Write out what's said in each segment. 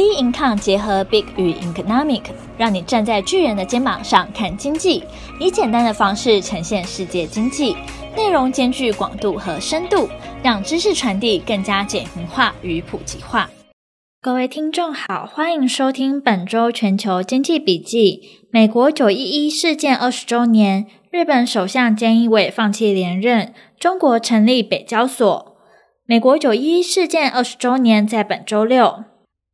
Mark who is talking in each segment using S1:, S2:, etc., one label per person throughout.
S1: B Income 结合 Big 与 Economic，让你站在巨人的肩膀上看经济，以简单的方式呈现世界经济，内容兼具广度和深度，让知识传递更加简明化与普及化。各位听众好，欢迎收听本周全球经济笔记。美国九一一事件二十周年，日本首相菅义伟放弃连任，中国成立北交所。美国九一一事件二十周年在本周六。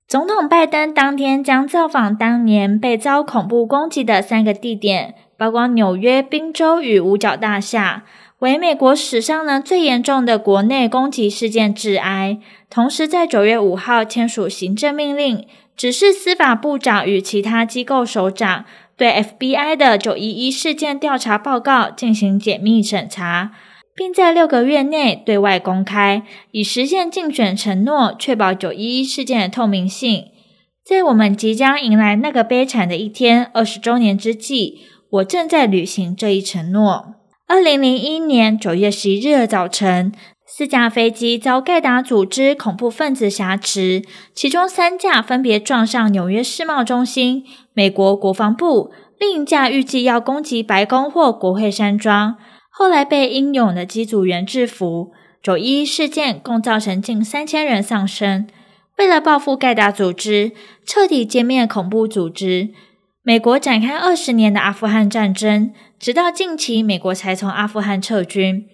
S1: 总统拜登当天将造访当年被遭恐怖攻击的三个地点，包括纽约、宾州与五角大厦，为美国史上呢最严重的国内攻击事件致哀。同时，在九月五号签署行政命令，指示司法部长与其他机构首长对 FBI 的九一一事件调查报告进行解密审查。并在六个月内对外公开，以实现竞选承诺，确保九一一事件的透明性。在我们即将迎来那个悲惨的一天，二十周年之际，我正在履行这一承诺。二零零一年九月十一日的早晨，四架飞机遭盖达组织恐怖分子挟持，其中三架分别撞上纽约世贸中心、美国国防部，另一架预计要攻击白宫或国会山庄。后来被英勇的机组员制服。九一一事件共造成近三千人丧生。为了报复盖达组织，彻底歼灭恐怖组织，美国展开二十年的阿富汗战争，直到近期美国才从阿富汗撤军。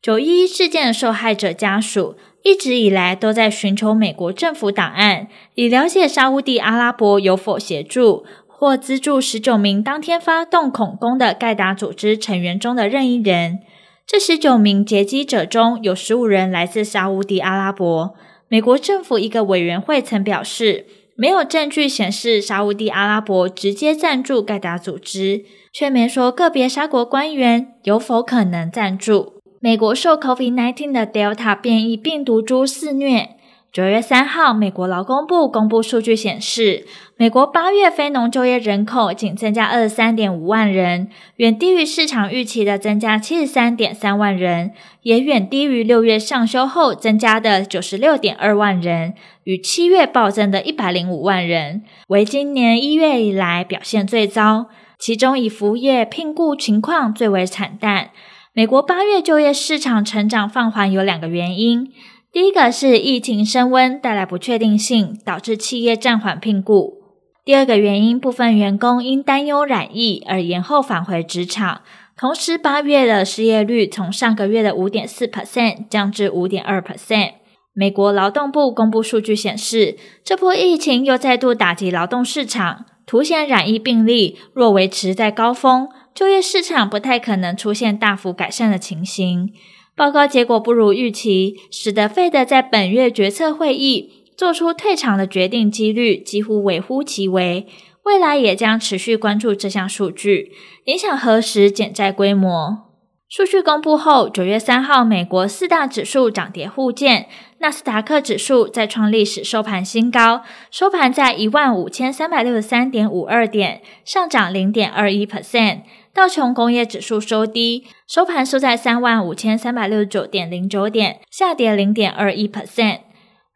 S1: 九一一事件的受害者家属一直以来都在寻求美国政府档案，以了解沙乌地阿拉伯有否协助。或资助十九名当天发动恐攻的盖达组织成员中的任意人。这十九名劫机者中有十五人来自沙乌地阿拉伯。美国政府一个委员会曾表示，没有证据显示沙乌地阿拉伯直接赞助盖达组织，却没说个别沙国官员有否可能赞助。美国受 COVID-19 的 Delta 变异病毒株肆虐。九月三号，美国劳工部公布数据显示，美国八月非农就业人口仅增加二十三点五万人，远低于市场预期的增加七十三点三万人，也远低于六月上修后增加的九十六点二万人，与七月暴增的一百零五万人，为今年一月以来表现最糟。其中，以服务业聘雇情况最为惨淡。美国八月就业市场成长放缓有两个原因。第一个是疫情升温带来不确定性，导致企业暂缓聘雇。第二个原因，部分员工因担忧染疫而延后返回职场。同时，八月的失业率从上个月的五点四 percent 降至五点二 percent。美国劳动部公布数据显示，这波疫情又再度打击劳动市场，凸显染疫病例若维持在高峰，就业市场不太可能出现大幅改善的情形。报告结果不如预期，使得费德在本月决策会议做出退场的决定几率几乎微乎其微。未来也将持续关注这项数据，影响何时减债规模。数据公布后，九月三号，美国四大指数涨跌互见，纳斯达克指数再创历史收盘新高，收盘在一万五千三百六十三点五二点，上涨零点二一 percent。道琼工业指数收低，收盘收在三万五千三百六十九点零九点，下跌零点二一 percent。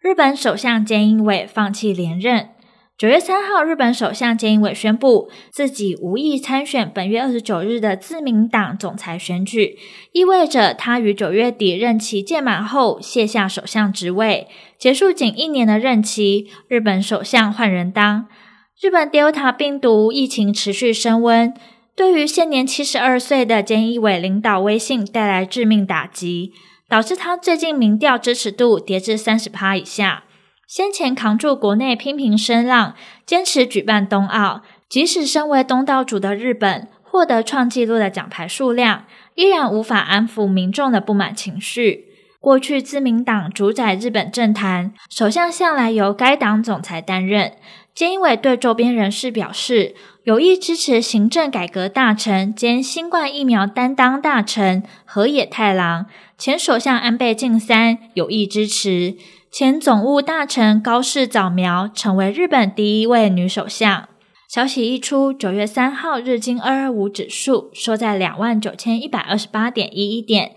S1: 日本首相菅义伟放弃连任。九月三号，日本首相菅义伟宣布自己无意参选本月二十九日的自民党总裁选举，意味着他于九月底任期届满后卸下首相职位，结束仅一年的任期。日本首相换人当。日本 Delta 病毒疫情持续升温。对于现年七十二岁的菅义伟领导威信带来致命打击，导致他最近民调支持度跌至三十趴以下。先前扛住国内批评声浪，坚持举办冬奥，即使身为东道主的日本获得创纪录的奖牌数量，依然无法安抚民众的不满情绪。过去自民党主宰日本政坛，首相向来由该党总裁担任。菅义伟对周边人士表示，有意支持行政改革大臣兼新冠疫苗担当大臣河野太郎，前首相安倍晋三有意支持，前总务大臣高市早苗成为日本第一位女首相。消息一出，九月三号日经二二五指数收在两万九千一百二十八点一一点，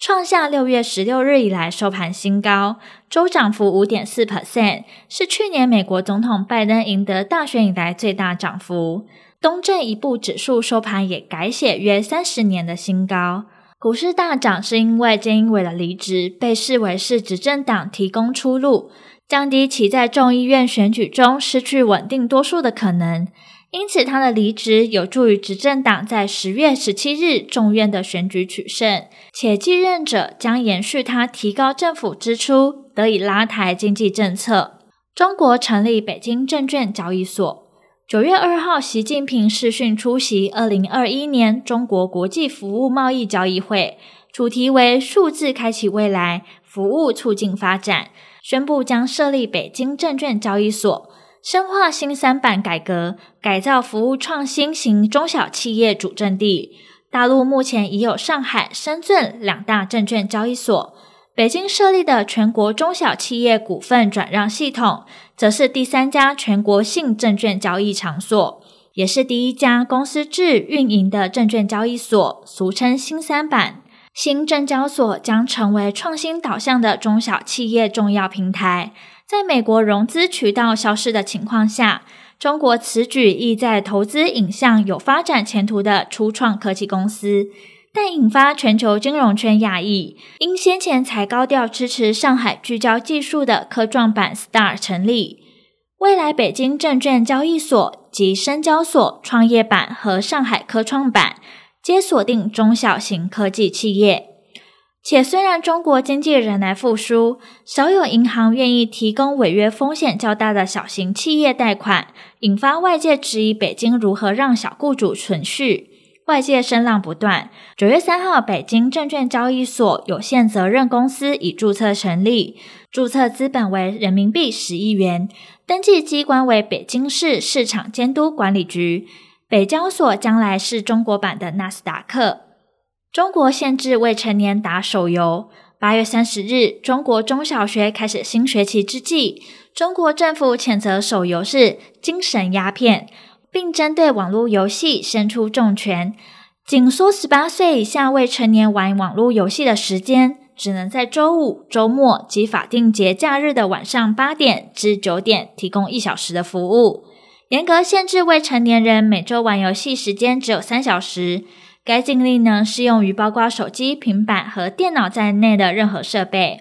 S1: 创下六月十六日以来收盘新高，周涨幅五点四 percent，是去年美国总统拜登赢得大选以来最大涨幅。东证一部指数收盘也改写约三十年的新高。股市大涨是因为菅义伟的离职被视为是执政党提供出路，降低其在众议院选举中失去稳定多数的可能。因此，他的离职有助于执政党在十月十七日众院的选举取胜，且继任者将延续他提高政府支出，得以拉抬经济政策。中国成立北京证券交易所。九月二号，习近平视讯出席二零二一年中国国际服务贸易交易会，主题为“数字开启未来，服务促进发展”，宣布将设立北京证券交易所。深化新三板改革，改造服务创新型中小企业主阵地。大陆目前已有上海、深圳两大证券交易所，北京设立的全国中小企业股份转让系统，则是第三家全国性证券交易场所，也是第一家公司制运营的证券交易所，俗称新三板。新证交所将成为创新导向的中小企业重要平台。在美国融资渠道消失的情况下，中国此举意在投资引向有发展前途的初创科技公司，但引发全球金融圈讶异，因先前才高调支持上海聚焦技术的科创板 Star 成立，未来北京证券交易所及深交所创业板和上海科创板皆锁定中小型科技企业。且虽然中国经济仍来复苏，少有银行愿意提供违约风险较大的小型企业贷款，引发外界质疑北京如何让小雇主存续。外界声浪不断。九月三号，北京证券交易所有限责任公司已注册成立，注册资本为人民币十亿元，登记机关为北京市市场监督管理局。北交所将来是中国版的纳斯达克。中国限制未成年打手游。八月三十日，中国中小学开始新学期之际，中国政府谴责手游是精神鸦片，并针对网络游戏伸出重拳，紧缩十八岁以下未成年玩网络游戏的时间，只能在周五、周末及法定节假日的晚上八点至九点提供一小时的服务，严格限制未成年人每周玩游戏时间只有三小时。该禁令呢，适用于包括手机、平板和电脑在内的任何设备，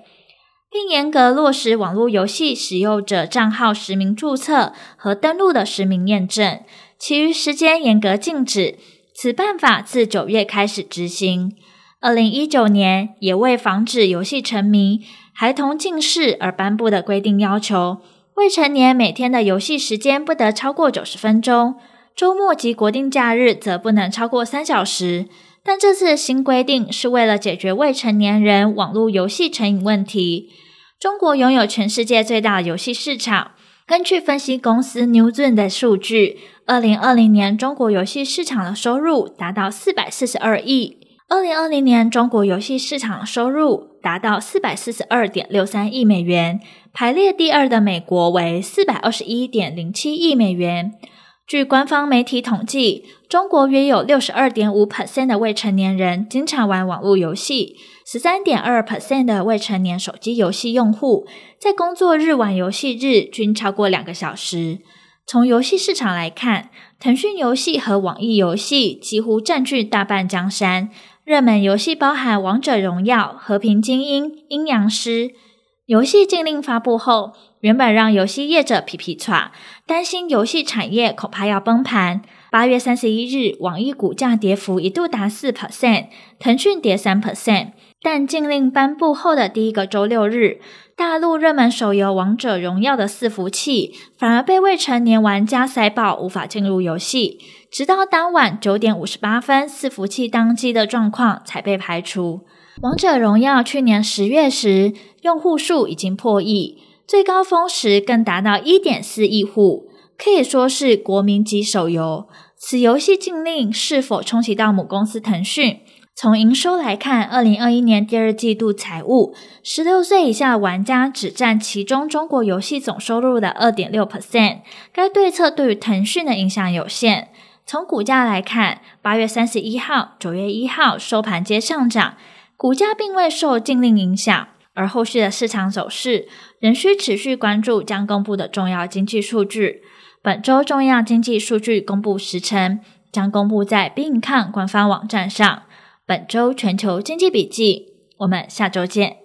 S1: 并严格落实网络游戏使用者账号实名注册和登录的实名验证，其余时间严格禁止。此办法自九月开始执行。二零一九年也为防止游戏沉迷、孩童近视而颁布的规定要求，未成年每天的游戏时间不得超过九十分钟。周末及国定假日则不能超过三小时，但这次新规定是为了解决未成年人网络游戏成瘾问题。中国拥有全世界最大的游戏市场，根据分析公司 Newzoo 的数据，二零二零年中国游戏市场的收入达到四百四十二亿。二零二零年中国游戏市场收入达到四百四十二点六三亿美元，排列第二的美国为四百二十一点零七亿美元。据官方媒体统计，中国约有六十二点五 percent 的未成年人经常玩网络游戏，十三点二 percent 的未成年手机游戏用户在工作日玩游戏日均超过两个小时。从游戏市场来看，腾讯游戏和网易游戏几乎占据大半江山。热门游戏包含《王者荣耀》《和平精英》《阴阳师》。游戏禁令发布后，原本让游戏业者皮皮剉，担心游戏产业恐怕要崩盘。八月三十一日，网易股价跌幅一度达四 percent，腾讯跌三 percent。但禁令颁布后的第一个周六日，大陆热门手游《王者荣耀》的伺服器反而被未成年玩家塞爆，无法进入游戏。直到当晚九点五十八分，伺服器当机的状况才被排除。王者荣耀去年十月时，用户数已经破亿，最高峰时更达到一点四亿户，可以说是国民级手游。此游戏禁令是否冲击到母公司腾讯？从营收来看，二零二一年第二季度财务，十六岁以下玩家只占其中中国游戏总收入的二点六 percent。该对策对于腾讯的影响有限。从股价来看，八月三十一号、九月一号收盘皆上涨。股价并未受禁令影响，而后续的市场走势仍需持续关注将公布的重要经济数据。本周重要经济数据公布时程将公布在并看官方网站上。本周全球经济笔记，我们下周见。